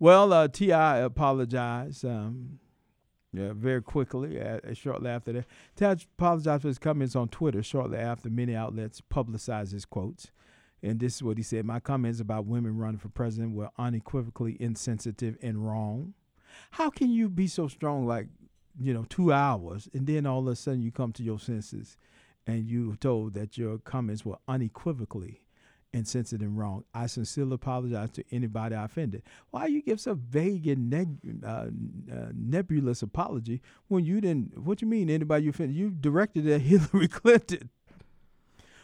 Well, uh, T.I. apologized um, yeah, very quickly, uh, shortly after that. T.I. apologized for his comments on Twitter shortly after many outlets publicized his quotes. And this is what he said My comments about women running for president were unequivocally insensitive and wrong. How can you be so strong, like, you know, two hours, and then all of a sudden you come to your senses and you told that your comments were unequivocally insensitive and wrong. I sincerely apologize to anybody I offended. Why you give such vague and neg- uh, uh, nebulous apology when you didn't? What you mean anybody you offended? You directed at Hillary Clinton.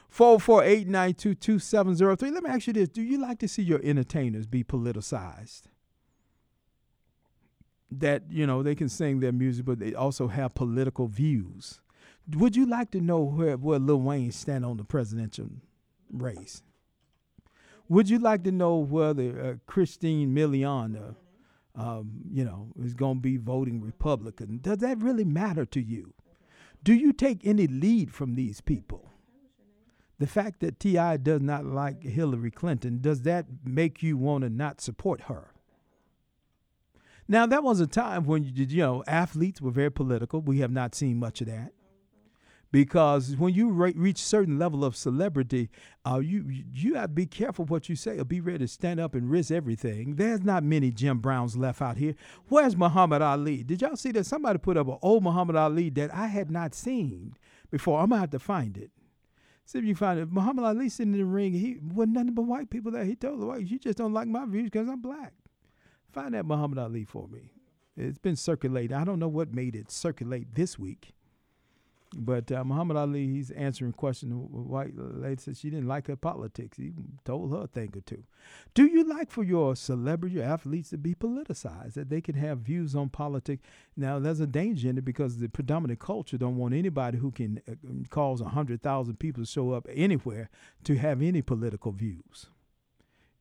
Four four eight nine two two seven zero three. Let me ask you this: Do you like to see your entertainers be politicized? That you know they can sing their music, but they also have political views. Would you like to know where where Lil Wayne stand on the presidential race? Would you like to know whether uh, Christina Milian, um, you know, is going to be voting Republican? Does that really matter to you? Do you take any lead from these people? The fact that T.I. does not like Hillary Clinton, does that make you want to not support her? Now, that was a time when, you know, athletes were very political. We have not seen much of that because when you re- reach certain level of celebrity, uh, you you have to be careful what you say or be ready to stand up and risk everything. There's not many Jim Browns left out here. Where's Muhammad Ali? Did y'all see that somebody put up an old Muhammad Ali that I had not seen before? I'm gonna have to find it. See if you find it. Muhammad Ali sitting in the ring. He wasn't nothing but white people there. He told the white, "You just don't like my views because I'm black." Find that Muhammad Ali for me. It's been circulating. I don't know what made it circulate this week. But uh, Muhammad Ali, he's answering questions. The white lady said she didn't like her politics. He told her a thing or two. Do you like for your celebrity, athletes to be politicized, that they can have views on politics? Now, there's a danger in it because the predominant culture don't want anybody who can uh, cause 100,000 people to show up anywhere to have any political views.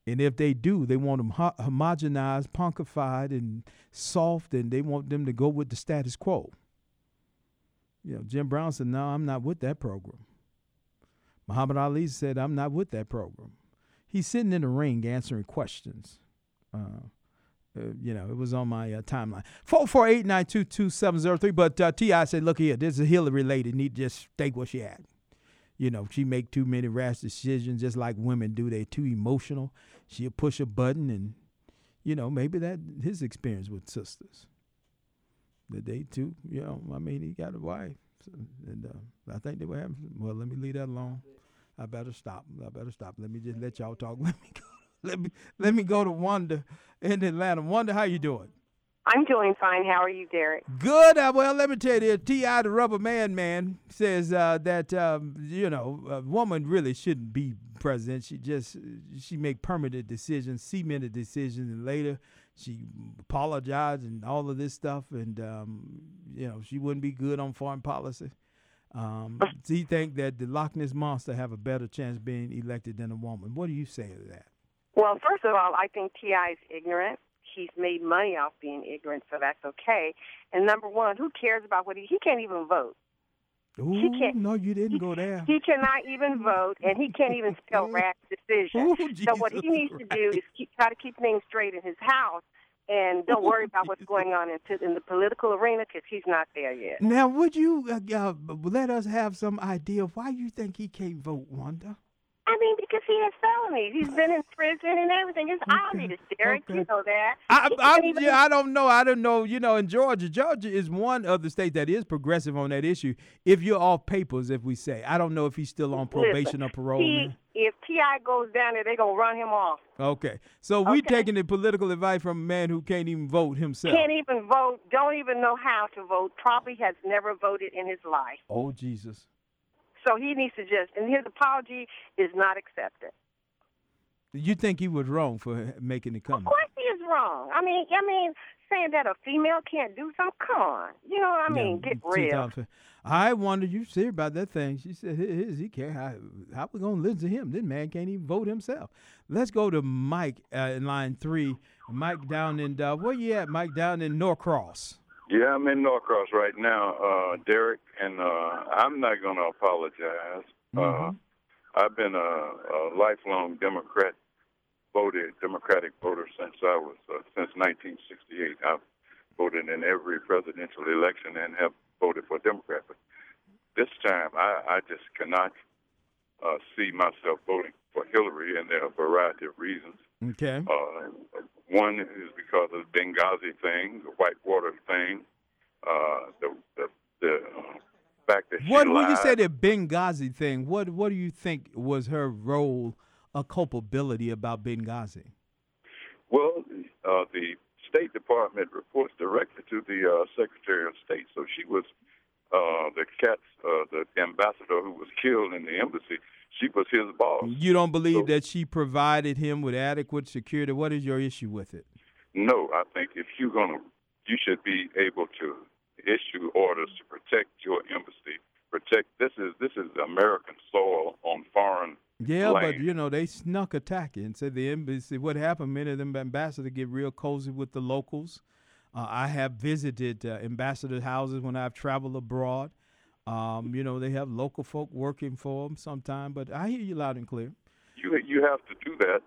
And if they do, they want them homogenized, punkified, and soft, and they want them to go with the status quo. You know, Jim Brown said, "No, I'm not with that program." Muhammad Ali said, "I'm not with that program." He's sitting in the ring answering questions. Uh, uh, you know, it was on my uh, timeline. Four four eight nine two two seven zero three. But uh, T.I. said, "Look here, this is Hillary related. Need to just stay what she at." You know, she make too many rash decisions, just like women do. They're too emotional. She'll push a button, and you know, maybe that his experience with sisters the day too. You know, I mean, he got a wife, so, and uh, I think they were having. Well, let me leave that alone. I better stop. I better stop. Let me just let y'all talk. Let me go. Let me let me go to Wanda in Atlanta. Wanda, how you doing? I'm doing fine. How are you, Derrick? Good. Uh, well, let me tell you, T.I. the Rubber Band Man says uh, that um, you know a woman really shouldn't be president. She just she make permanent decisions, cemented decisions, and later she apologized and all of this stuff, and um, you know she wouldn't be good on foreign policy. Um, do you think that the Loch Ness monster have a better chance being elected than a woman? What do you say to that? Well, first of all, I think Ti is ignorant. He's made money off being ignorant, so that's okay. And number one, who cares about what he? He can't even vote. Ooh, he can't, no, you didn't he, go there. He cannot even vote, and he can't even spell rash decision. Ooh, so what he needs to do is keep, try to keep things straight in his house, and don't worry about what's going on in, in the political arena because he's not there yet. Now, would you uh, uh, let us have some idea of why you think he can't vote, Wanda? I mean, because he has felonies. He's been in prison and everything. It's okay. obvious, Derrick. Okay. You know that. I, I, even... yeah, I don't know. I don't know. You know, in Georgia, Georgia is one of the states that is progressive on that issue. If you're off papers, if we say, I don't know if he's still on probation Listen, or parole. He, if T.I. goes down there, they're gonna run him off. Okay, so we okay. taking the political advice from a man who can't even vote himself. Can't even vote. Don't even know how to vote. Probably has never voted in his life. Oh Jesus. So he needs to just, and his apology is not accepted. You think he was wrong for making the comment? Of course he is wrong. I mean, I mean, saying that a female can't do something. Come on, you know what I mean? Yeah, Get real. I wonder you see about that thing. She said, "His he can't. How, how we gonna listen to him? This man can't even vote himself." Let's go to Mike uh, in line three. Mike down in uh, where you at? Mike down in Norcross. Yeah, I'm in Norcross right now, uh, Derrick, and uh, I'm not going to apologize. Uh, mm-hmm. Uh, I've been a, a lifelong Democrat voted Democratic voter since I was uh, since 1968. I've voted in every presidential election and have voted for Democrat. But this time, I, I just cannot uh, see myself voting for Hillary, and there are a variety of reasons. Okay. Uh, one is because of the Benghazi thing, the Whitewater thing, uh, the the, the fact that she What when you say the Benghazi thing, what what do you think was her role, a culpability about Benghazi? Well, uh, the State Department reports directly to the uh, Secretary of State. So she was uh, the cat's, uh, the ambassador who was killed in the embassy. She was his boss. You don't believe So- that she provided him with adequate security. What is your issue with it? No, I think if you're gonna, you should be able to issue orders to protect your embassy. Protect this is this is American soil on foreign. Yeah, but you know they snuck attack it and said the embassy. What happened? Many of them ambassadors get real cozy with the locals. Uh, I have visited uh, ambassador houses when I've traveled abroad. Um, you know they have local folk working for them sometime. But I hear you loud and clear. You you have to do that,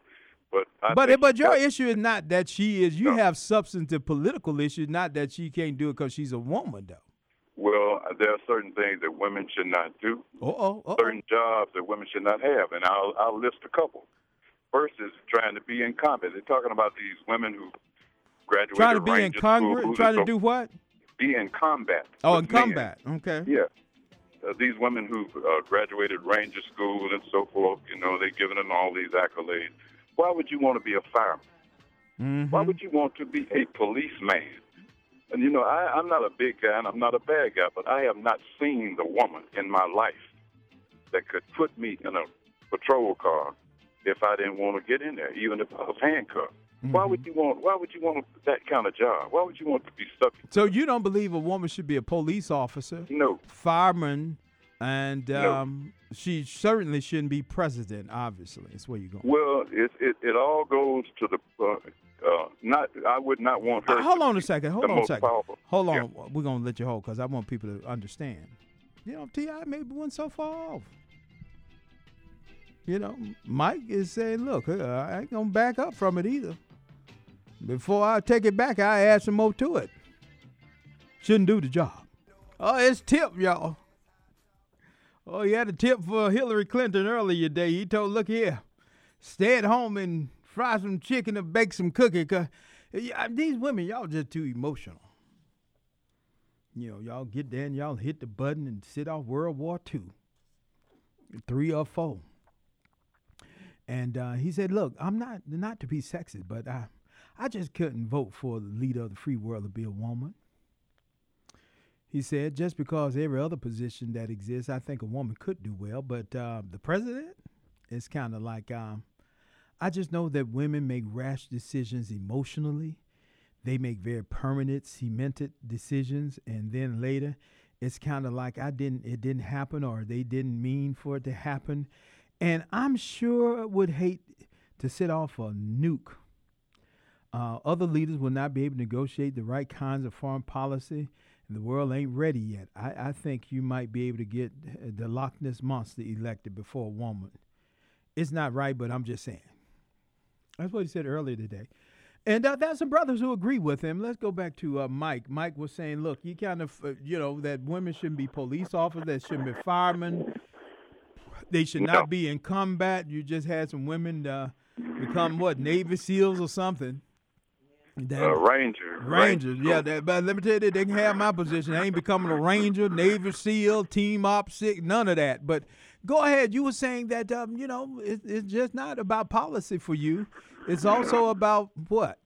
but I but but your issue is not that she is. You No. have substantive political issues, not that she can't do it because she's a woman, though. well, there are certain things that women should not do. Uh oh. Certain jobs that women should not have, and I'll I'll list a couple. First is trying to be in combat. They're talking about these women who graduated Trying to be in Congress, trying to do what? be in combat. Oh, in men. combat. Okay. Yeah. Uh, these women who uh, graduated Ranger School and so forth, you know, they're giving them all these accolades. Why would you want to be a fireman? Mhm. Why would you want to be a policeman? And you know, I, I'm not a big guy and I'm not a bad guy, but I have not seen the woman in my life that could put me in a patrol car if I didn't want to get in there, even if I was handcuffed. Why would you want? Why would you want that kind of job? Why would you want to be subject? So you don't believe a woman should be a police officer, No, fireman, and No. um, she certainly shouldn't be president. Obviously, that's where you're going. Well, it it, it all goes to the uh, uh, not. I would not want her. Uh, hold to on a second. Hold on a second. Powerful. Hold on. Yeah. We're gonna let you hold because I want people to understand. You know, Ti maybe went so far off. You know, Mike is saying, "Look, uh, I ain't gonna back up from it either. Before I take it back, I add some more to it. Shouldn't do the job. Oh, it's tip, y'all. Oh, he had a tip for Hillary Clinton earlier today. He told, "Look here, stay at home and fry some chicken and bake some cookie. Cause these women, y'all just too emotional. You know, y'all get there and y'all hit the button and sit off World War II, three or four. And uh, he said, "Look, I'm not not to be sexist, but I, I just couldn't vote for the leader of the free world to be a woman." He said, "Just because every other position that exists, I think a woman could do well, but uh, the president, it's kind of like." Um, I just know that women make rash decisions emotionally. They make very permanent, cemented decisions, and then later, it's kind of like I didn't, it didn't happen, or they didn't mean for it to happen. And I'm sure would hate to sit off a nuke. Uh, other leaders will not be able to negotiate the right kinds of foreign policy, and the world ain't ready yet. I, I think you might be able to get uh, the Loch Ness monster elected before a woman. It's not right, but I'm just saying. That's what he said earlier today. And uh, there's some brothers who agree with him. Let's go back to uh, Mike. Mike was saying, look, you kind of, uh, you know, that women shouldn't be police officers, they shouldn't be firemen, they should No. not be in combat. You just had some women uh, become, what, Navy SEALs or something. That- Uh, Ranger. Rangers, yeah. That, but let me tell you, they can have my position. They ain't becoming a Ranger, Navy SEAL, Team Op Six, none of that. But go ahead. You were saying that, um, you know, it, it's just not about policy for you. It's also about what?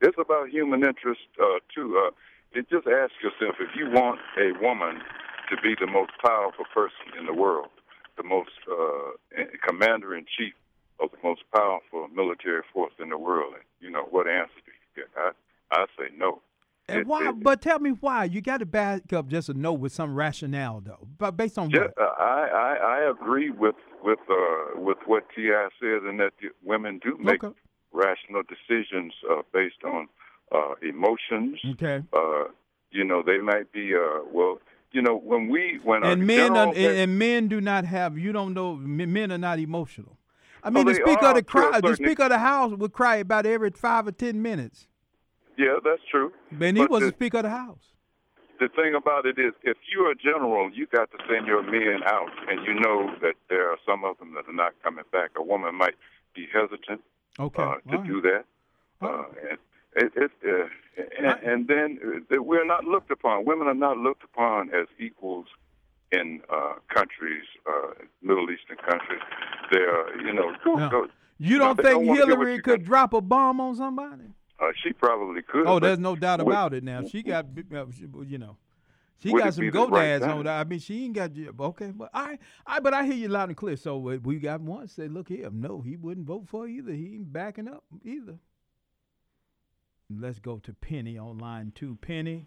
It's about human interest uh, too. Uh, it just ask yourself if you want a woman to be the most powerful person in the world, the most uh, commander in chief of the most powerful military force in the world. You know what answer get? I I say no. And It- why? it- but tell me why. You got to back up just a no with some rationale, though. But based on Yeah, what? uh, I, I I agree with with uh, with what Ti says, and that women do make Okay. rational decisions uh, based on uh, emotions. Okay. Uh, you know, they might be uh, well. You know, when we when And men, general are, and, and men do not have. You don't know. Men are not emotional. I mean, Oh, the speaker of the crowd, the speaker of the house would cry about every five or ten minutes. Yeah, that's true. And he But was the the- speaker of the house. the thing about it is, if you're a general, you got to send your men out, and you know that there are some of them that are not coming back. A woman might be hesitant Okay. uh, to right. do that, uh, and it, it, uh, and, and then uh, we're not looked upon. Women are not looked upon as equals in uh, countries, uh, Middle Eastern countries. They're, you know, go, No. go, You don't they think don't wanna get what Hillary could drop a bomb on somebody? uh, she probably could. Oh, there's no doubt would- about it. Now she got, big- uh, she- you know, she got some be dads right on time? I mean, she ain't got okay, but I, I, but I hear you loud and clear. So uh, we got one say, look here, no, he wouldn't vote for either. He ain't backing up either. Let's go to Penny on line two. Penny,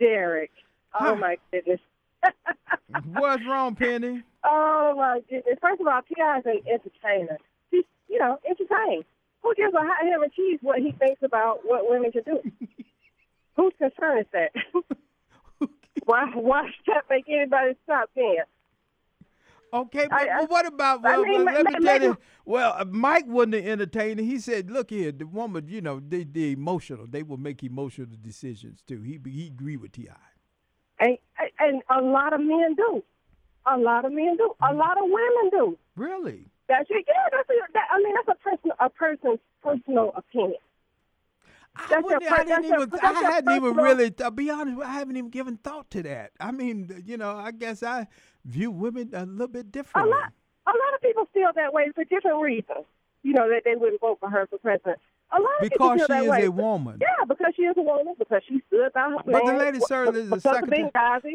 Derrick. Hi. Oh my goodness. what's wrong, Penny? oh my goodness. First of all, Ti is an entertainer. He's you know entertained. Who gives a hot ham and cheese what he thinks about what women can do? Whose concern is that? why why should that make anybody stop then? Okay, but, I- I- what about? I Well, mean, let me tell you. Well, uh, Mike wasn't an entertainer. He said, "Look here, the woman, you know, they they emotional. They will make emotional decisions too." He he agree with Ti. And and a lot of men do. A lot of men do. A mm-hmm. lot of women do. Really? That's yeah. That's a, that, I mean that's a person a person's personal opinion. I, That's wouldn't- your I didn't that's your- even. I hadn't even personal- really. To be honest, I haven't even given thought to that. I mean, you know, I guess I view women a little bit differently. A lot, a lot of people feel that way for different reasons. You know that they wouldn't vote for her for president. A lot of people Because she is way. a woman. Yeah, because she is a woman. Because she stood by her But the lady served as a secretary-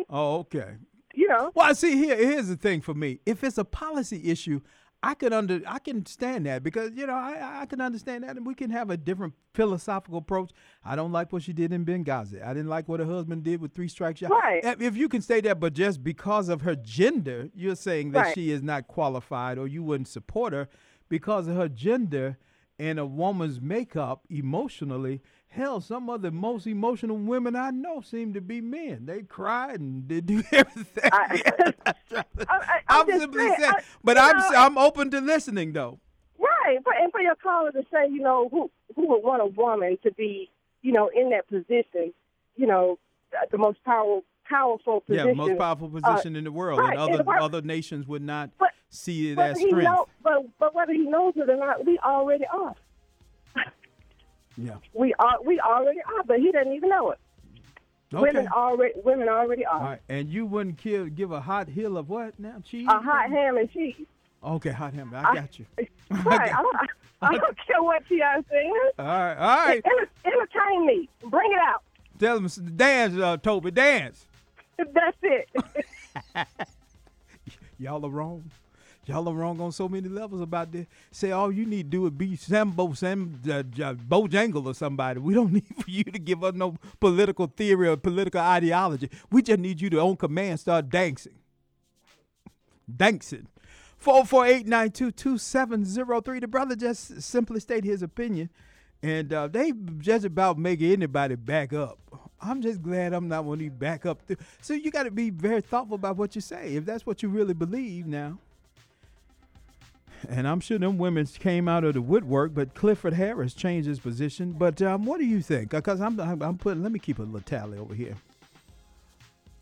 Oh, okay. You know. Well, see here. Here's the thing for me. If it's a policy issue, I can under I can stand that because you know I I can understand that and we can have a different philosophical approach. I don't like what she did in Benghazi. I didn't like what her husband did with three strikes. Right. If if you can say that, but just because of her gender, you're saying that Right. she is not qualified or you wouldn't support her because of her gender and a woman's makeup emotionally. Hell, some of the most emotional women I know seem to be men. They cry and they do everything. I- I'm simply saying, I- but I'm know, I'm open to listening though. Right, and for your caller to say, you know, who who would want a woman to be, you know, in that position, you know, the- most powerful powerful position. Yeah, most powerful uh, position in the world, right, and other other nations would not But- see it Whether as strength. know, but but whether he knows it or not, we already are. Yeah. We are we already are, but he doesn't even know it. Okay. Women already women already are. Right, and you wouldn't kill, give a hot hill of what now? Cheese? A hot ham and cheese. Okay, hot ham. I I- got you. Right. I don't, I don't care what Ti says. All right, all right. Enter- Entertain me. Bring it out. Tell them dance, uh, Toby, dance. That's it. Y'all are wrong. Y'all are wrong on so many levels about this. Say all you need to do is be Sambo, Sam, uh, uh, Bojangle or somebody. We don't need for you to give us no political theory or political ideology. We just need you to on command start dancing. Dancing. 448-922-2703. The brother just simply stated his opinion. And uh, they just about make anybody back up. I'm just glad I'm not one of these back up. Th- so you got to be very thoughtful about what you say. If that's what you really believe now. And I'm sure them women came out of the woodwork, but Clifford Harris changed his position. But um, what do you think? Because I'm, I'm, putting, let me keep a little tally over here.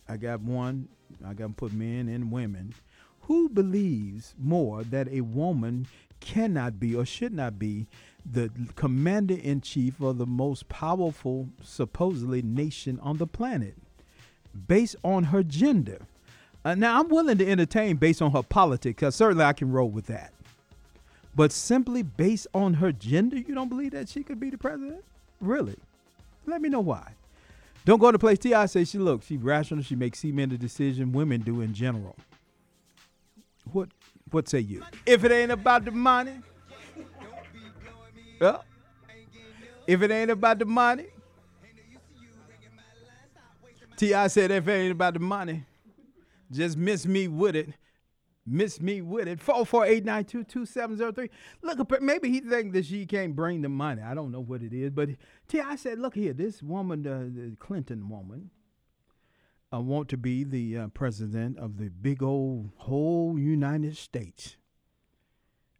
I got one, I got to put men and women. Who believes more that a woman cannot be or should not be the commander in chief of the most powerful, supposedly, nation on the planet based on her gender? Uh, now, I'm willing to entertain based on her politics, because certainly I can roll with that. But simply based on her gender, you don't believe that she could be the president? Really? Let me know why. Don't go to place T.I. say she look, she rational, she makes cemented decision. Women do in general. What what say you? If it ain't about the money, yeah. If it ain't about the money, T.I. said if it ain't about the money, just miss me with it. Miss me with it. 448-922-2703. Look, maybe he think that she can't bring the money. I don't know what it is. But T.I. said, look here, this woman, uh, the Clinton woman, uh, want to be the uh, president of the big old whole United States.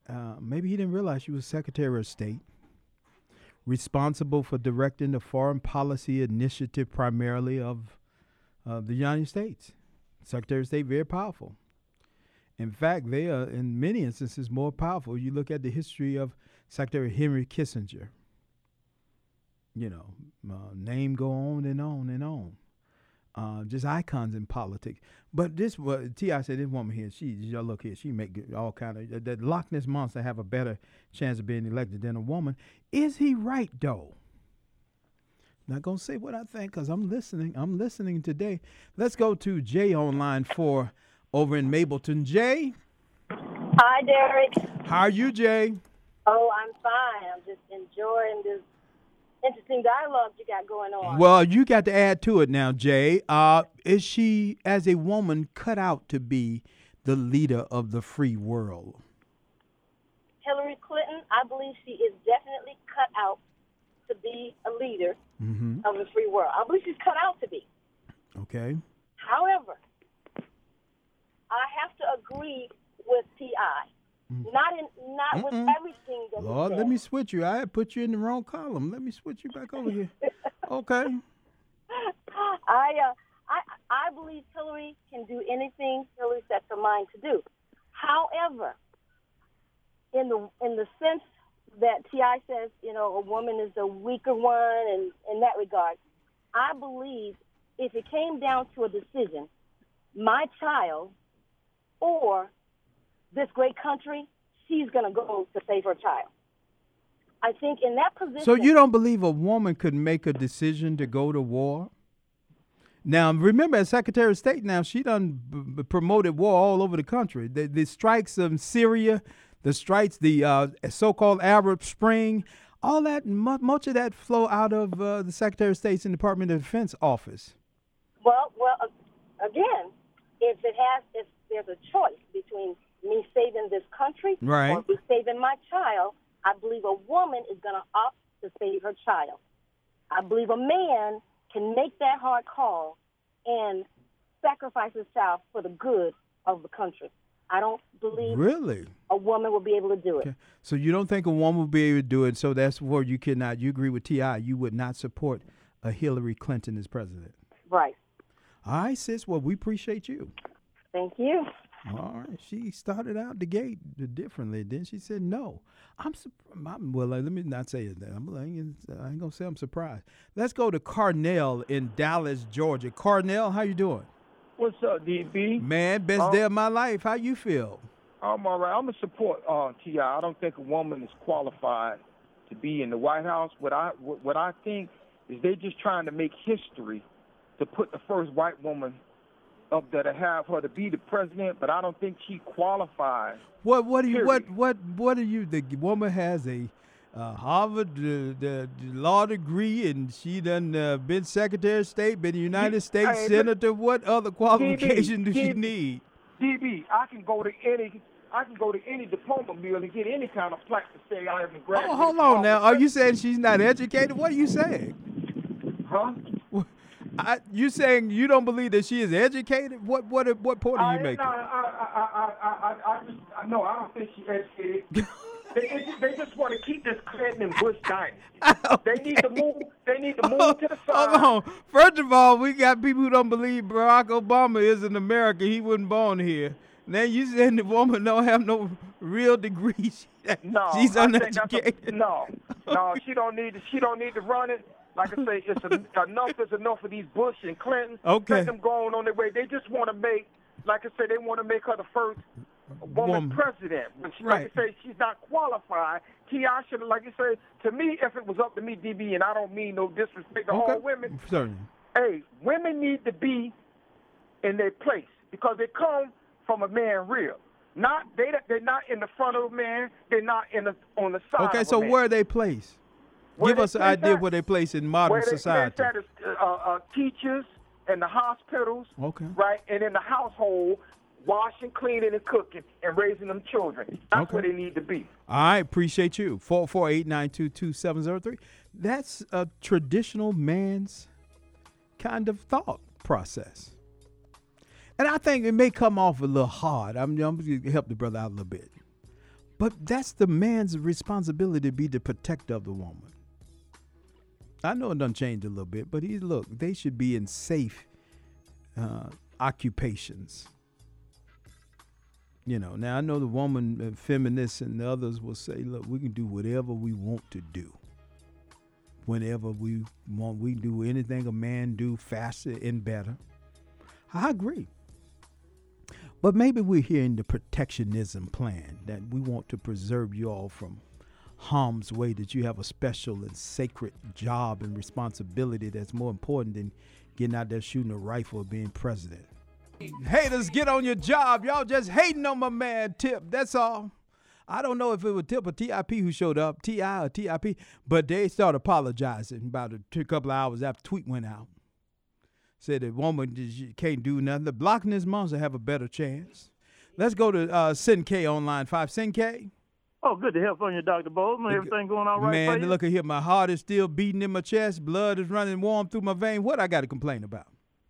uh, maybe he didn't realize she was Secretary of State, responsible for directing the foreign policy initiative primarily of the United States. Secretary of State, very powerful. In fact, they are, in many instances, more powerful. You look at the history of Secretary Henry Kissinger. You know, uh, name go on and on and on. Uh, just icons in politics. But this, what T.I. said, this woman here, she, you look here, she make all kind of that Loch Ness monster have a better chance of being elected than a woman. Is he right though? Not gonna say what I think because I'm listening. I'm listening today. Let's go to Jay on line four over in Mableton. Jay, Hi, Derrick. how are you, Jay? Oh, I'm fine. I'm just enjoying this interesting dialogue you got going on. Well, you got to add to it now, Jay. Uh, is she, as a woman, cut out to be the leader of the free world? Hillary Clinton, I believe she is definitely cut out to be a leader Mm-hmm. of the free world. I believe she's cut out to be. Okay. However, I have to agree with T.I. Not in, not with Mm. Mm-mm. everything that Lord, let me switch you. I had put you in the wrong column. Let me switch you back over here. Okay. I, uh, I, I believe Hillary can do anything Hillary sets her mind to do. However, in the in the sense that Ti says, you know, a woman is the weaker one, and in that regard, I believe if it came down to a decision, my child or this great country, she's going to go to save her child. I think in that position. So you don't believe a woman could make a decision to go to war? Now, remember, as Secretary of State, now she done b- promoted war all over the country. The, the strikes of Syria, the strikes, the uh, so-called Arab Spring, all that, mu- much of that flow out of uh, the Secretary of State's and Department of Defense office. Well, well, uh, again, if it has, if there's a choice between me saving this country Right. or me saving my child, I believe a woman is going to opt to save her child. I believe a man can make that hard call and sacrifice child for the good of the country. I don't believe Really? a woman will be able to do it. Okay. So you don't think a woman will be able to do it? So that's where you cannot. You agree with Ti? You would not support a Hillary Clinton as president. Right. All right, sis. Well, we appreciate you. Thank you. All right. She started out the gate differently. Then she said no. I'm, sup- I'm well. Let me not say. That I'm I ain't, I ain't gonna say I'm surprised. Let's go to Carnell in Dallas, Georgia. Carnell, how you doing? What's up, DB? Man, best Oh. day of my life. How you feel? I'm all right. I'm gonna support uh, Ti. I don't think a woman is qualified to be in the White House. What I what, what I think is they're just trying to make history to put the first white woman up there to have her to be the president. But I don't think she qualifies. What what do you what Period. what what are you? The woman has a uh, Harvard uh, the, the law degree, and she done uh, been Secretary of State, been a United States hey, Senator. What other qualification does she DB. need? DB, I can go to any. I can go to any diploma mill and get any kind of plaque to say I haven't graduated. Oh, hold on now. Are you saying she's not educated? What are you saying? Huh? I, you saying you don't believe that she is educated? What what what point are you I, making? I, I, I, I, I, I just, I, no, I don't think she educated. they, they, just, they just want to keep this Clinton and Bush dynasty. Oh, they need to move. They need to oh, move to the side. Hold on. First of all, we got people who don't believe Barack Obama is an American. He wasn't born here. Now you saying the woman don't have no real degree. She- No, she's that's a- uneducated. no, no, she don't need. To, she don't need to run it. Like I say, it's a, enough is enough of these Bush and Clinton. Okay. Let them go on, on their way. They just want to make, like I say, they want to make her the first woman, Woman. president. But she, Right. like I say, she's not qualified. Ti should, like I say, to me, if it was up to me, DB, and I don't mean no disrespect to all women. Certainly. Hey, women need to be in their place because they come from a man real. Not they they're not in the front of a man. They're not in the on the side. Okay, so where are they placed? Where Give us an idea at? where they place in modern where they society. place at uh, uh, teachers and the hospitals, Okay. right, and in the household, washing, cleaning, and cooking, and raising them children. That's Okay. where they need to be. All right, appreciate you. Four four eight nine two two seven zero three. That's a traditional man's kind of thought process, and I think it may come off a little hard. I'm, I'm going to help the brother out a little bit, But that's the man's responsibility to be the protector of the woman. I know it done changed a little bit, but he look, they should be in safe uh, occupations. You know, now I know the woman, uh, feminists, and the others will say, look, we can do whatever we want to do. Whenever we want, we do anything a man do faster and better. I agree. But maybe we're hearing the protectionism plan that we want to preserve you all from harm's way, that you have a special and sacred job and responsibility that's more important than getting out there shooting a rifle or being president. Haters, get on your job. Y'all just hating on my man Tip. That's all. I don't know if it was Tip or TIP who showed up, TI or TIP, but they started apologizing about a couple of hours after tweet went out. Said the woman can't do nothing. The Loch Ness monster have a better chance. Let's go to uh, Sin K online five. Sin K. Oh, good to hear from you, Dr. Boazman. Everything going all right Man, you? look at here. My heart is still beating in my chest. Blood is running warm through my vein. What I got to complain about?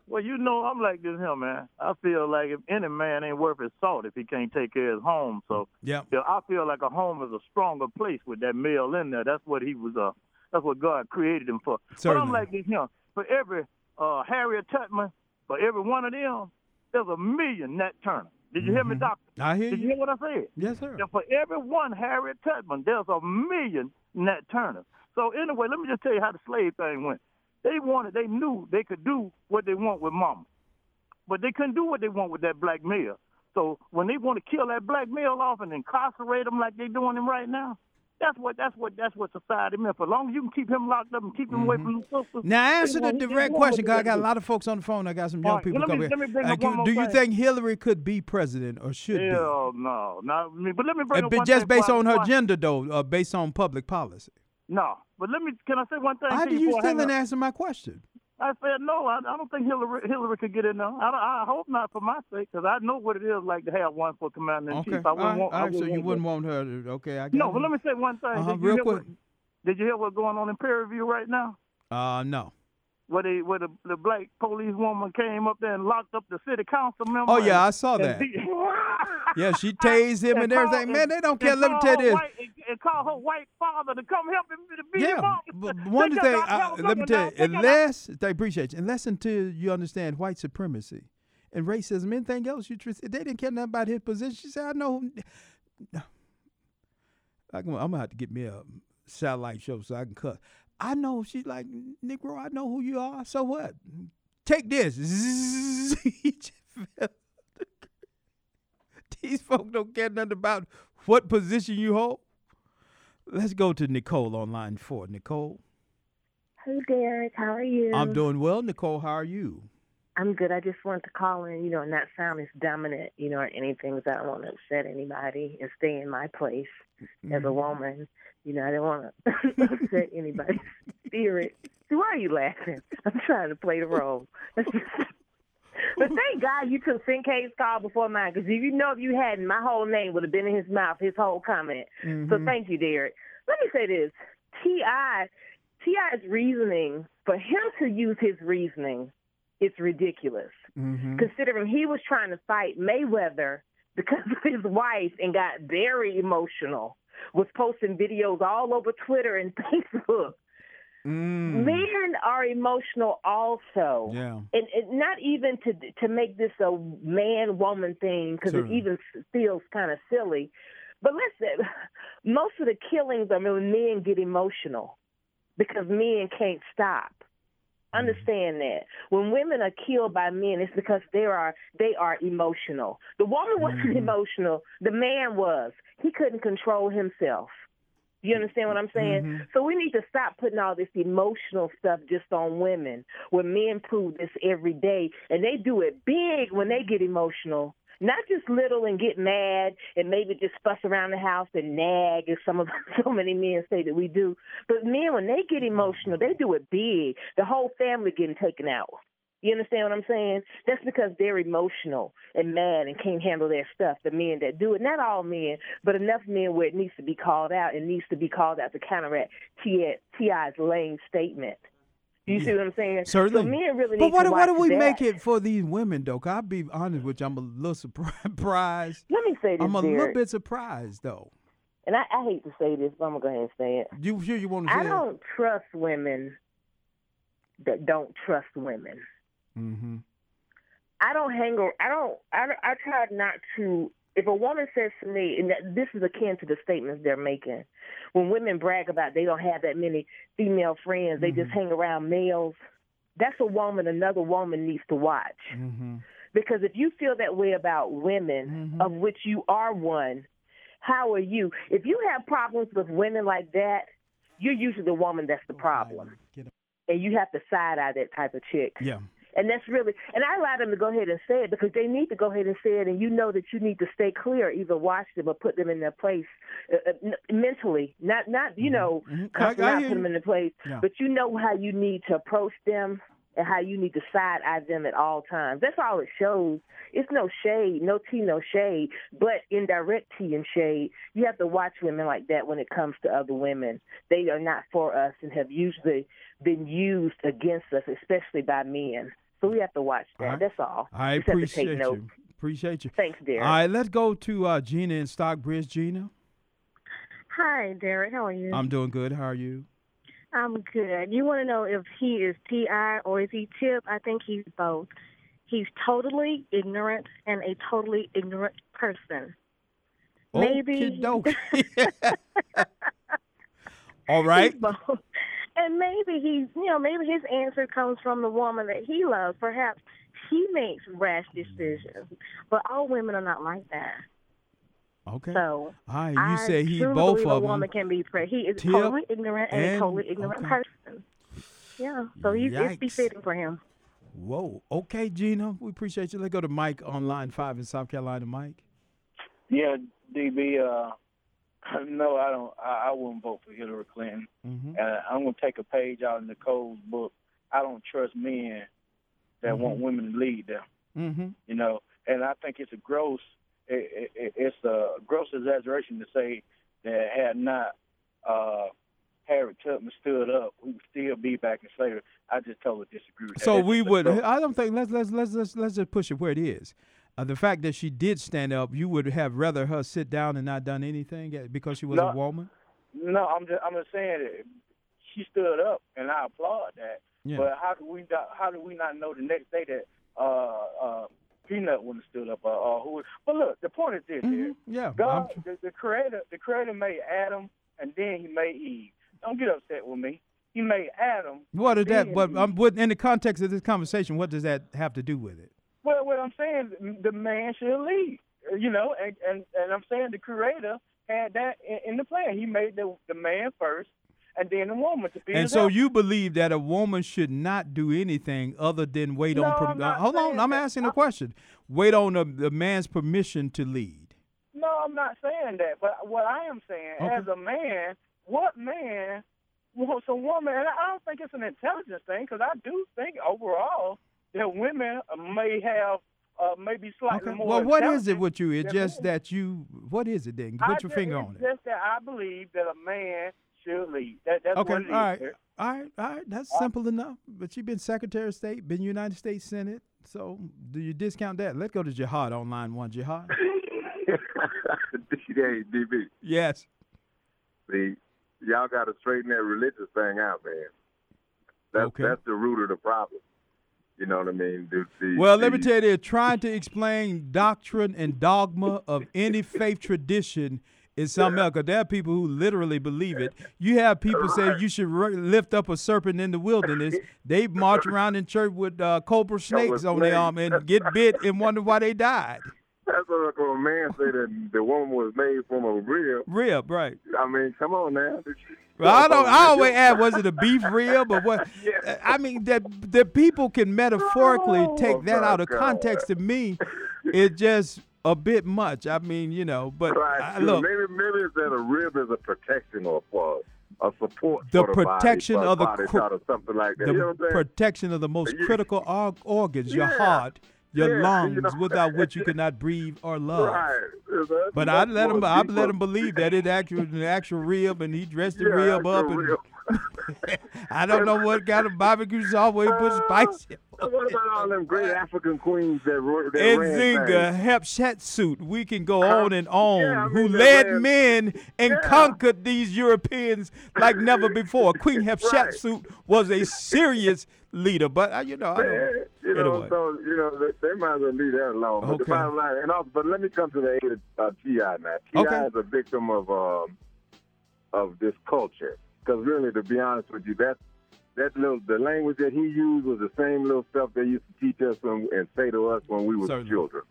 Well, you know, I'm like this here, man. I feel like if any man ain't worth his salt if he can't take care of his home. So, Yeah. yeah, I feel like a home is a stronger place with that male in there. That's what he was. Uh, that's what God created him for. But I'm like this here. For every uh, Harriet Tubman, for every one of them, there's a million Nat Turner. Did you hear me, mm-hmm. Doctor? I hear Did you you. hear what I said? Yes, sir. Now, for every one Harriet Tubman, there's a million Nat Turner. So anyway, let me just tell you how the slave thing went. They wanted, they knew they could do what they want with mama, but they couldn't do what they want with that black male. So when they want to kill that black male off and incarcerate him like they're doing him right now, that's what that's what that's what society meant. For as long as you can keep him locked up and keep him away from the sisters. Now answer the they want- they direct question, because I got a lot of folks on the phone. I got some young right, people coming let me bring Uh, do- one more do you think Hillary could be president or should be? Hell no, not me. But let me bring Uh, up just based on her I- gender, though, uh, based on public policy. No, but let me. Can I say one thing? How do you I still answer my question? I said no. I, I don't think Hillary Hillary could get in there. I, I hope not for my sake, because I know what it is like to have one for commander in Okay, chief. I wouldn't right, want. All right, so you wouldn't want her to, okay, I that. No, but let me say one thing. Uh-huh, did, you real hear quick. What, did you hear what's going on in peer review right now? Uh, no. Where they where the, the black police woman came up there and locked up the city council member. Oh, yeah, I saw that. beat- Yeah, she tased him and called- everything. Man, they don't care. Let me tell you this. White, and, and call her white father to come help him to be Yeah, but one thing, I, let me tell you, and now they unless, I appreciate you, unless until you understand white supremacy and racism, anything else, you they didn't care nothing about his position. She said, I know. I'm going to have to get me a satellite show so I can cut. I know, she's like, Negro, I know who you are. So what? Take this. He just fell. These folks don't care nothing about what position you hold. Let's go to Nicole on line four. Nicole. Hey Derrick, how are you? I'm doing well, Nicole. How are you? I'm good. I just wanted to call in, you know, and not sound as dominant, you know, or anything. 'cause I don't want to upset anybody and stay in my place as a mm-hmm. woman. You know, I don't want to upset anybody's spirit. See, why are you laughing? I'm trying to play the role. but thank God you took Finkay's call before mine, because if you know if you hadn't, my whole name would have been in his mouth, his whole comment. So Mhm. thank you, Derrick. Let me say this: Ti, Ti's reasoning for him to use his reasoning, it's ridiculous. Mhm. Considering he was trying to fight Mayweather because of his wife and got very emotional, was posting videos all over Twitter and Facebook. Mm. Men are emotional also Yeah. and, and not even to to make this a man woman thing because it even feels kind of silly. But listen, most of the killings are when men get emotional because men can't stop. Understand that when women are killed by men, it's because they are they are emotional. The woman wasn't Mhm. emotional; the man was. He couldn't control himself. You understand what I'm saying? Mhm. So we need to stop putting all this emotional stuff just on women. When men prove this every day, and they do it big when they get emotional, not just little and get mad and maybe just fuss around the house and nag, as some of so many men say that we do. But men, when they get emotional, they do it big. The whole family getting taken out. You understand what I'm saying? That's because they're emotional and mad and can't handle their stuff. The men that do it, not all men, but enough men where it needs to be called out. It needs to be called out to counteract Ti's lame statement. You see what I'm saying? Certainly. So men really but to what do we that. make it for these women, though? I'll be honest with you, I'm a little surprised. Let me say this, I'm a Derrick. little bit surprised, though. and I, I hate to say this, but I'm gonna go ahead and say it. You sure you want to say I don't trust women that don't trust women. Mm-hmm. I don't hang. I don't. I, I try not to. If a woman says to me, and that, this is akin to the statements they're making, when women brag about they don't have that many female friends, they just hang around males. That's a woman another woman needs to watch. Mm-hmm. Because if you feel that way about women, Mhm. of which you are one, how are you? If you have problems with women like that, you're usually the woman that's the problem. And you have to side eye that type of chick. Yeah. And that's really, and I allow them to go ahead and say it because they need to go ahead and say it, and you know that you need to stay clear, either watch them or put them in their place uh, uh, n- mentally, not not you know, Mhm. cuss I- them I out, put them in their place, Yeah. but you know how you need to approach them and how you need to side eye them at all times. That's all it shows. It's no shade, no tea, no shade, but indirect tea and shade. You have to watch women like that when it comes to other women. They are not for us and have usually been used against us, especially by men. So we have to watch that. All right. That's all. I Just have to appreciate take notes. you. Appreciate you. Thanks, Derrick. All right, let's go to uh, Gina in Stockbridge. Gina, Hi, Derrick. How are you? I'm doing good. How are you? I'm good. You want to know if he is T.I. or is he Tip? I think he's both. He's totally ignorant and a totally ignorant person. Maybe- Okey-dokey. All right. And maybe he's, you know, maybe his answer comes from the woman that he loves. Perhaps she makes rash decisions. But all women are not like that. Okay. So All right. You I say he truly both believe of a woman them. can be pre- He is Tip totally ignorant and, and- a totally ignorant okay. person. Yeah. So he's it's Yikes. befitting for him. Whoa. Okay, Gina. We appreciate you. Let's go to Mike on line five in South Carolina. Mike. Yeah, DB. Uh, no, I don't. I, I wouldn't vote for Hillary Clinton. Mm-hmm. And I'm gonna take a page out of Nicole's book. I don't trust men that want women to lead them. Mm-hmm. You know, and I think it's a gross. It, it, it's a gross exaggeration to say that had not uh, Harriet Tubman stood up, we would still be back in slavery. I just totally disagree with that. So That's we would. I don't think. Let's let's let's let's let's just push it where it is. Uh, the fact that she did stand up, you would have rather her sit down and not done anything because she was No. a woman. No, I'm just I'm just saying that she stood up, and I applaud that. Yeah. But how do we not, how do we not know the next day that uh uh Peanut wouldn't have stood up or, or who? But look, the point is this: here. Mhm. Yeah. God, the, the creator, the creator made Adam, and then he made Eve. Don't get upset with me. He made Adam. what is that? But um, in the context of this conversation, what does that have to do with it? Well, what I'm saying, the man should lead. You know, and and, and I'm saying the creator had that in, in the plan. He made the the man first, and then the woman to be. And so you believe that a woman should not do anything other than wait No, on. Per- hold on, I'm asking a question. Wait on the, the man's permission to lead. No, I'm not saying that. But what I am saying, Okay. as a man, what man wants a woman? And I don't think it's an intelligence thing, because I do think overall that women may have uh, maybe slightly Okay. more. Well, what is it with you? It's just men. that you. What is it then? I Put your finger on it. Just that I believe that a man lead. That, that's Okay, what it is. all right, all right, all right. That's simple enough. But you've been Secretary of State, been United States Senate. So do you discount that? Let's go to Jihad on line one. Jihad. hey, DB. Yes. See, y'all got to straighten that religious thing out, man. That's Okay. that's the root of the problem. You know what I mean? The, the, Well, let me tell you, they're trying to explain doctrine and dogma of any faith tradition in something else? Cause there are people who literally believe it. You have people say you should ri- lift up a serpent in the wilderness. They march around in church with uh, cobra snakes on their arm and get bit and wonder why they died. That's what a man say that the woman was made from a rib. Rib, right? I mean, come on now. Well, I don't. I always ask, was it a beef rib or what? I mean, that the people can metaphorically take that out of God. context. To me, it just a bit much. I mean, you know, but Right. I, look, maybe maybe it's that a rib is a protection or for a support The protection body, of the cr- something like that. you know the I'm saying? protection of the most You- critical or- organs, your heart, your Yeah, you lungs, know. without which you cannot breathe or love. Right. That's- But I let him. I let him believe that it actual an actual rib, and he dressed the Yeah, rib up. And. I don't know what kind of barbecue sauce where he put spice. What about all them great African queens that, ro- that ran Nzinga, things? We can go on and on, Yeah, I who led man. men and Yeah. conquered these Europeans like never before. Queen Hatshepsut was a serious leader, but uh, you know, I don't, you know, anyway. so you know they, they might as well leave that alone. But the Okay. bottom line, and also, but let me come to the aid of uh, Ti now. Ti Okay. is a victim of um, of this culture because really, to be honest with you, that that little the language that he used was the same little stuff they used to teach us when, and say to us when we were Certainly. children.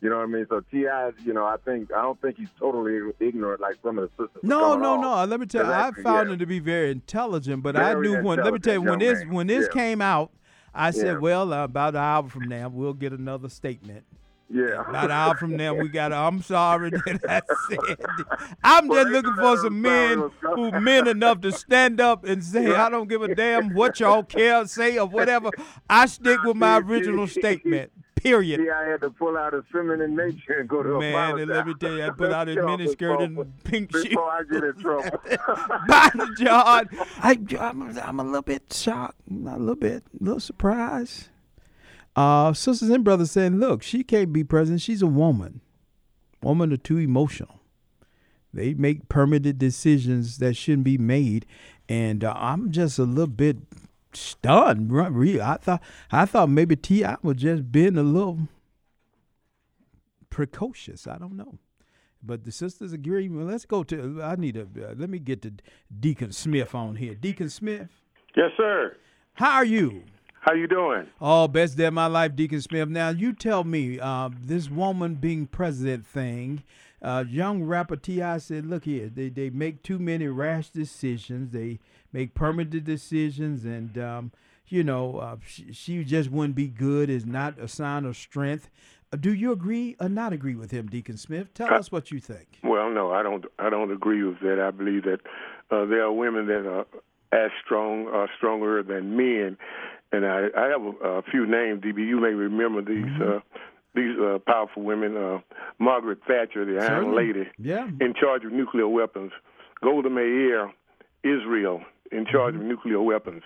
You know what I mean? So T.I., you know, I think I don't think he's totally ignorant like some of the sisters. No, no, no. Let me tell you, I found yeah. him to be very intelligent, but I Very knew when. Let me tell you, when this man. when this Yeah. came out, I said, Yeah. well, uh, about an hour from now, we'll get another statement. Yeah. About an hour from now, we got. I'm sorry that I said. I'm just looking for some men who men enough to stand up and say, I don't give a damn what y'all care, say, or whatever. I stick with my original statement. Period. T.I. had to pull out his feminine nature and go to Man, and let me tell you, I put out a Get off miniskirt and pink before shoes. I get in trouble. By the John. I, I'm, I'm a little bit shocked, a little bit, a little surprised. Uh, sisters and brothers saying, look, she can't be president. She's a woman. Women are too emotional. They make permitted decisions that shouldn't be made, and uh, I'm just a little bit stunned. I thought I thought maybe T.I. was just being a little precocious. I don't know. But the sisters agree. Well, let's go to. I need a. Uh, let me get to Deacon Smith on here. Deacon Smith, Yes, sir. how are you? How you doing? Oh, best day of my life, Deacon Smith. Now you tell me, uh, this woman being president thing. Uh, young rapper T.I. said, "Look here, they they make too many rash decisions. They make permanent decisions, and um, you know, uh, she, she just wouldn't be good. Is not a sign of strength." Uh, do you agree or not agree with him, Deacon Smith? Tell us what you think. Well, no, I don't. I don't agree with that. I believe that uh, there are women that are as strong, uh, stronger than men, and I, I have a, a few names. DB, you may remember these uh, these uh, powerful women. Uh, Margaret Thatcher, the Iron Lady, Yeah. in charge of nuclear weapons. Golda Meir, Israel, in charge of nuclear weapons.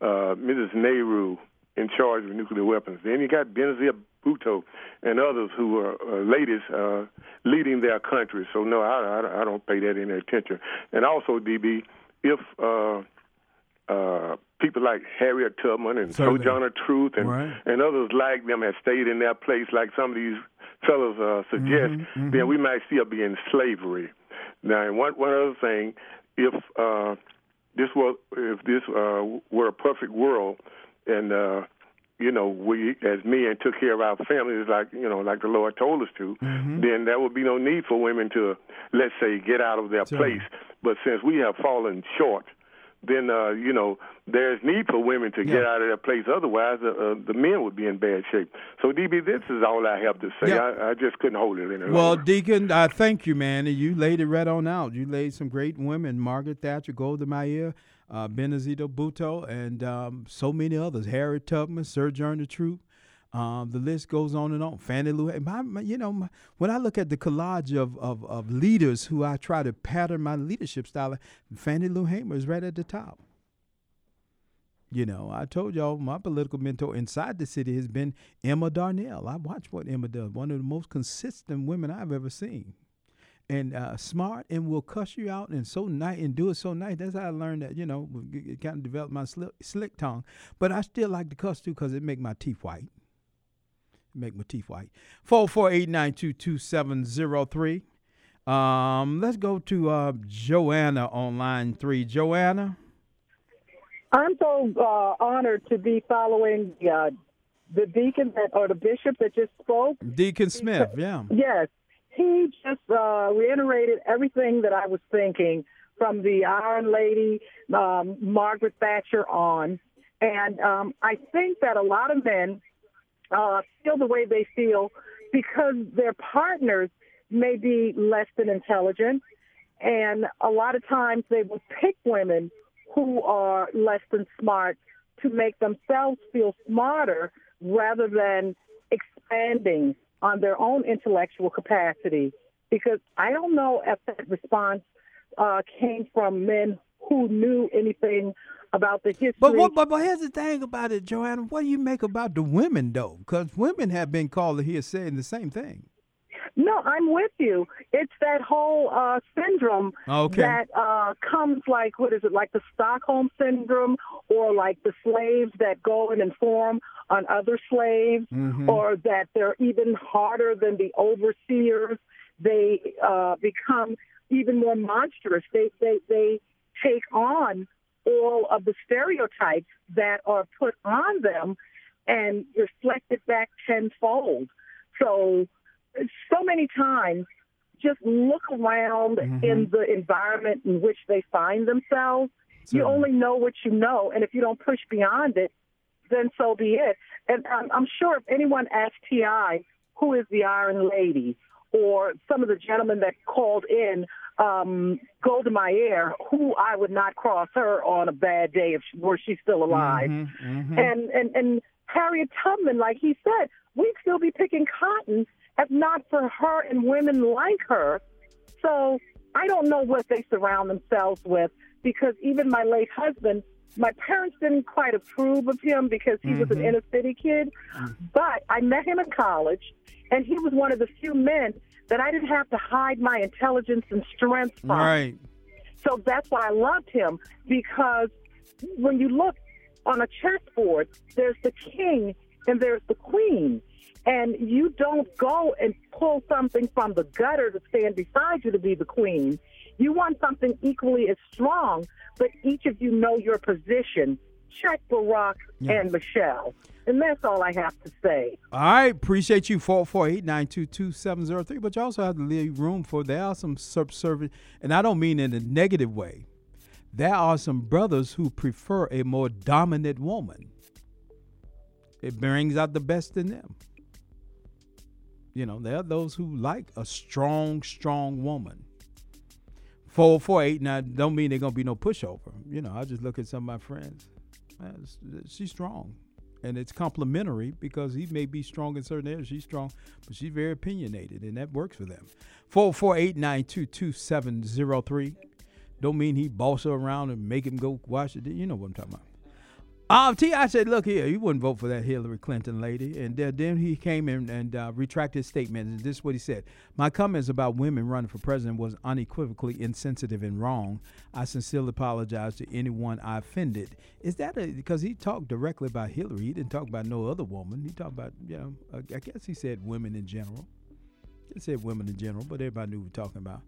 Uh, Mrs. Nehru, in charge of nuclear weapons. Then you got Benazir Bhutto and others who are uh, ladies uh, leading their country. So no, I, I, I don't pay that any attention. And also, DB, if uh, uh, people like Harriet Tubman and Certainly. Sojourner Truth and Right. and others like them have stayed in their place, like some of these fellows uh, suggest, Mm-hmm, then we might still be in slavery. Now, and one one other thing, if uh, this was if this uh, were a perfect world, and uh, you know we as men took care of our families like you know like the Lord told us to, Mm-hmm. then there would be no need for women to let's say get out of their place. But since we have fallen short, then uh, you know there's need for women to get out of their place. Otherwise, uh, uh, the men would be in bad shape. So, DB, this is all I have to say. Yeah. I, I just couldn't hold it any Well, longer. Deacon, I thank you, man. You laid it right on out. You laid some great women: Margaret Thatcher, Golda Meir, uh, Benazito Bhutto, and um, so many others. Harriet Tubman, Sojourner Truth. Um, the list goes on and on. Fannie Lou, my, my, you know, my, when I look at the collage of, of, of leaders who I try to pattern my leadership style, Fannie Lou Hamer is right at the top. You know, I told y'all my political mentor inside the city has been Emma Darnell. I watch what Emma does. One of the most consistent women I've ever seen. And uh, smart and will cuss you out and so nice and do it so nice. That's how I learned that, you know, kind of developed my slick, slick tongue. But I still like to cuss too because it make my teeth white. Make my teeth white. 448-922-2703. Um, let's go to uh, Joanna on line three. Joanna? I'm so uh, honored to be following uh, the deacon that, or the bishop that just spoke. Deacon Smith, yeah. Yes, he just uh, reiterated everything that I was thinking from the Iron Lady, um, Margaret Thatcher on. And um, I think that a lot of men uh, feel the way they feel because their partners may be less than intelligent. And a lot of times they will pick women who are less than smart to make themselves feel smarter rather than expanding on their own intellectual capacity. Because I don't know if that response uh, came from men who knew anything about the history. But what? But, but here's the thing about it, Joanna. What do you make about the women though? Because women have been called here saying the same thing. No, I'm with you. It's that whole uh, syndrome Okay. that uh, comes like what is it, like the Stockholm syndrome, or like the slaves that go and inform on other slaves, Mhm. or that they're even harder than the overseers. They uh, become even more monstrous. They they they take on all of the stereotypes that are put on them and reflected back tenfold. So so many times just look around mm-hmm. in the environment in which they find themselves. You only know what you know, and if you don't push beyond it, then so be it. And I'm, I'm sure if anyone asked T.I. who is the Iron Lady, or some of the gentlemen that called in, um, Golda Meir, who I would not cross her on a bad day if she, were she still alive, Mm-hmm. and and and Harriet Tubman, like he said, we'd still be picking cotton if not for her and women like her. So I don't know what they surround themselves with because even my late husband, my parents didn't quite approve of him because he was an Mhm. inner city kid. But I met him in college, and he was one of the few men that I didn't have to hide my intelligence and strength from. Right. So that's why I loved him because when you look on a chessboard, there's the king and there's the queen. And you don't go and pull something from the gutter to stand beside you to be the queen. You want something equally as strong, but each of you know your position. Check Barack and Michelle. And that's all I have to say. All right, appreciate you. Four four eight nine two two seven zero three. But you also have to leave room for there are some subservient, and I don't mean in a negative way. There are some brothers who prefer a more dominant woman. It brings out the best in them. You know, there are those who like a strong, strong woman. 448, now don't mean they're gonna be no pushover. You know, I just look at some of my friends. She's strong, and it's complimentary because he may be strong in certain areas. She's strong, but she's very opinionated, and that works for them. Four four eight nine two two seven zero three. Don't mean he boss her around and make him go watch it. You know what I'm talking about. Um, T. I said, look here, you wouldn't vote for that Hillary Clinton lady, and then then he came in and uh, retracted his statement. And this is what he said: My comments about women running for president was unequivocally insensitive and wrong. I sincerely apologize to anyone I offended. Is that because he talked directly about Hillary? He didn't talk about no other woman. He talked about you know, I guess he said women in general. He said women in general, but everybody knew what we were talking about.